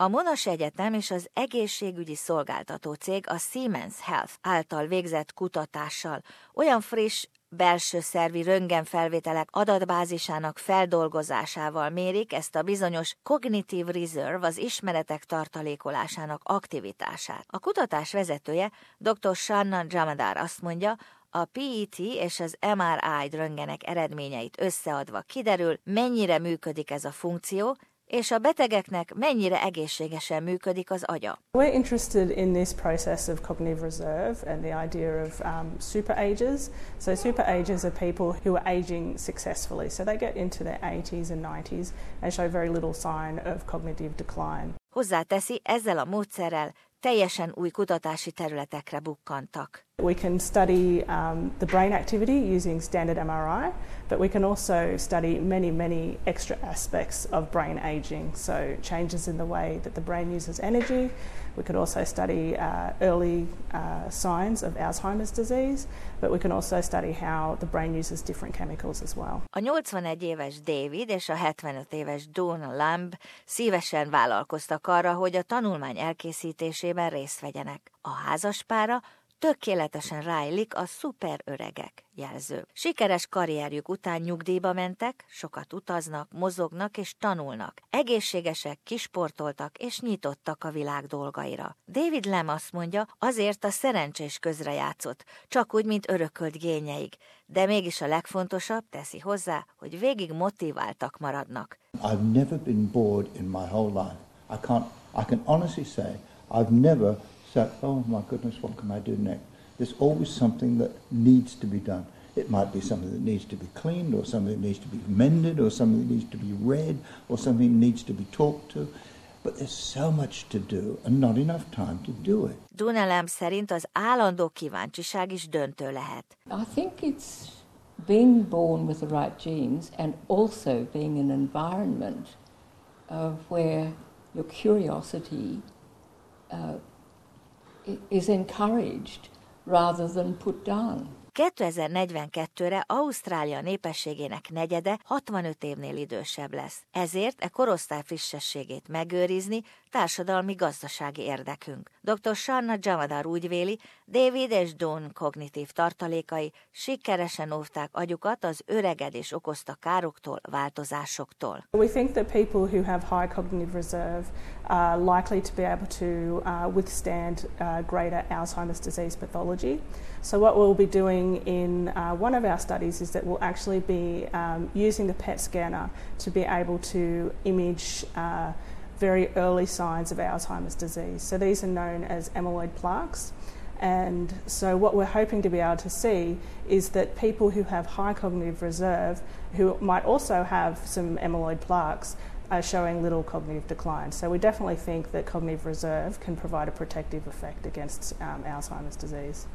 A Monash Egyetem és az egészségügyi szolgáltató cég a Siemens Health által végzett kutatással olyan friss, belső szervi röntgenfelvételek adatbázisának feldolgozásával mérik ezt a bizonyos cognitive reserve, az ismeretek tartalékolásának aktivitását. A kutatás vezetője, dr. Shannon Jamadar azt mondja, a PET és az MRI röntgenek eredményeit összeadva kiderül, mennyire működik ez a funkció, és a betegeknek mennyire egészségesen működik az agya. We're interested in this process of cognitive reserve and the idea of um, super ages. So super ages are people who are aging successfully. So they get into their 80s and 90s and show very little sign of cognitive decline. Hozzáteszi, ezzel a módszerrel teljesen új kutatási területekre bukkantak. We can study um, the brain activity using standard MRI, but we can also study many, many extra aspects of brain aging. So, changes in the way that the brain uses energy. We could also study uh, early uh, signs of Alzheimer's disease, but we can also study how the brain uses different chemicals as well. A 81 éves David és a 75 éves Dawn Lamb szívesen vállalkoztak arra, hogy a tanulmány elkészítésében részt vegyenek. A házaspára tökéletesen rájlik a szuper öregek jelző. Sikeres karrierjük után nyugdíjba mentek, sokat utaznak, mozognak és tanulnak. Egészségesek, kisportoltak és nyitottak a világ dolgaira. David Lem azt mondja, azért a szerencsés közre játszott, csak úgy, mint örökölt gényeig. De mégis a legfontosabb, teszi hozzá, hogy végig motiváltak maradnak. I've never been bored in my whole life. I can't, I can honestly say, I've never said, oh my goodness, what can I do next? There's always something that needs to be done. It might be something that needs to be cleaned, or something that needs to be mended, or something that needs to be read, or something that needs to be talked to. But there's so much to do and not enough time to do it. Dunelem szerint az állandó kíváncsiság is döntő lehet. I think it's being born with the right genes and also being in an environment of where your curiosity uh, is encouraged rather than put down. 2042-re Ausztrália népességének negyede 65 évnél idősebb lesz. Ezért e korosztály frissességét megőrizni társadalmi-gazdasági érdekünk. Dr. Shanna Jamadar úgy véli, David és Dawn kognitív tartalékai sikeresen óvták agyukat az öregedés okozta károktól, változásoktól. We think that people who have high cognitive reserve are likely to be able to uh, withstand uh, greater Alzheimer's disease pathology. So what we'll be doing in uh, one of our studies is that we'll actually be um, using the PET scanner to be able to image uh, very early signs of Alzheimer's disease. So these are known as amyloid plaques. And so, what we're hoping to be able to see is that people who have high cognitive reserve, who might also have some amyloid plaques, are showing little cognitive decline. So, we definitely think that cognitive reserve can provide a protective effect against um, Alzheimer's disease.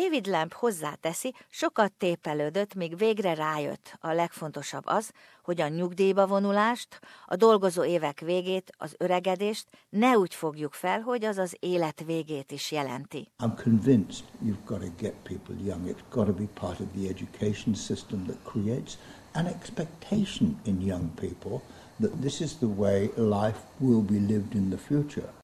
David Lamp hozzáteszi, sokat tépelődött, míg végre rájött. A legfontosabb az, hogy a nyugdíjba vonulást, a dolgozó évek végét, az öregedést ne úgy fogjuk fel, hogy az az élet végét is jelenti. I'm convinced you've got to get people young. It's got to be part of the education system that creates an expectation in young people that this is the way life will be lived in the future.